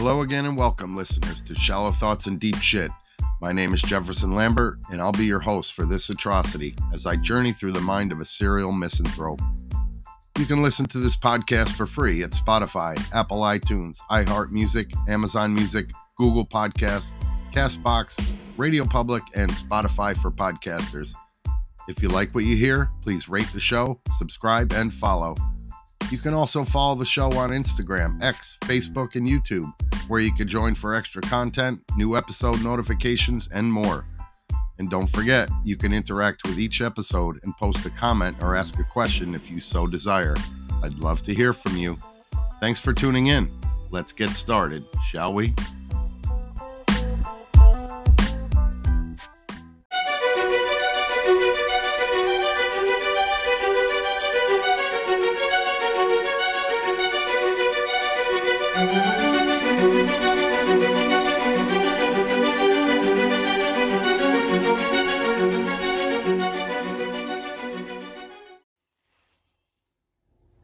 Hello again and welcome, listeners, to Shallow Thoughts and Deep Shit. My name is Jefferson Lambert, and I'll be your host for this atrocity as I journey through the mind of a serial misanthrope. You can listen to this podcast for free at Spotify, Apple iTunes, iHeartMusic, Amazon Music, Google Podcasts, Castbox, Radio Public, and Spotify for podcasters. If you like what you hear, please rate the show, subscribe, and follow. You can also follow the show on Instagram, X, Facebook, and YouTube, where you can join for extra content, new episode notifications, and more. And don't forget, you can interact with each episode and post a comment or ask a question if you so desire. I'd love to hear from you. Thanks for tuning in. Let's get started, shall we?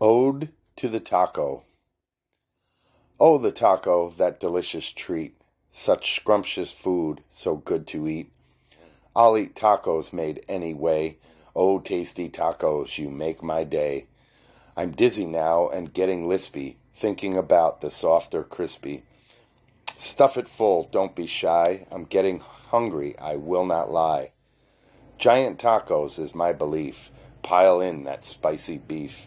Ode to the Taco. Oh, the taco, that delicious treat, such scrumptious food, so good to eat. I'll eat tacos made any way. Oh, tasty tacos, you make my day. I'm dizzy now and getting lispy, thinking about the softer crispy. Stuff it full, don't be shy. I'm getting hungry, I will not lie. Giant tacos is my belief. Pile in that spicy beef.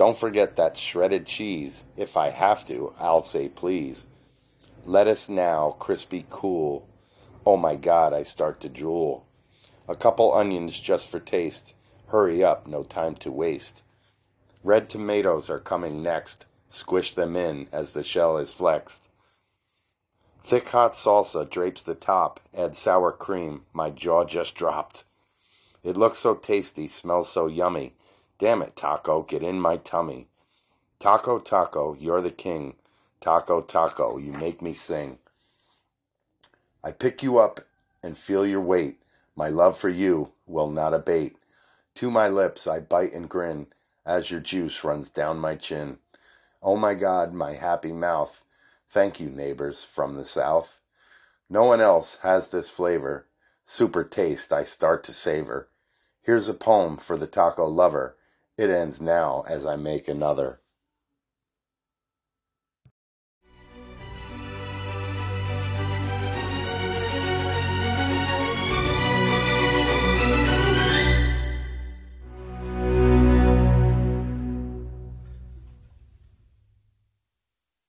Don't forget that shredded cheese. If I have to, I'll say please. Lettuce now, crispy cool. Oh my god, I start to drool. A couple onions just for taste. Hurry up, no time to waste. Red tomatoes are coming next. Squish them in as the shell is flexed. Thick hot salsa drapes the top. Add sour cream. My jaw just dropped. It looks so tasty, smells so yummy. Damn it, taco, get in my tummy. Taco, taco, you're the king. Taco, taco, you make me sing. I pick you up and feel your weight. My love for you will not abate. To my lips I bite and grin as your juice runs down my chin. Oh my God, my happy mouth. Thank you, neighbors from the south. No one else has this flavor. Super taste I start to savor. Here's a poem for the taco lover. It ends now as I make another.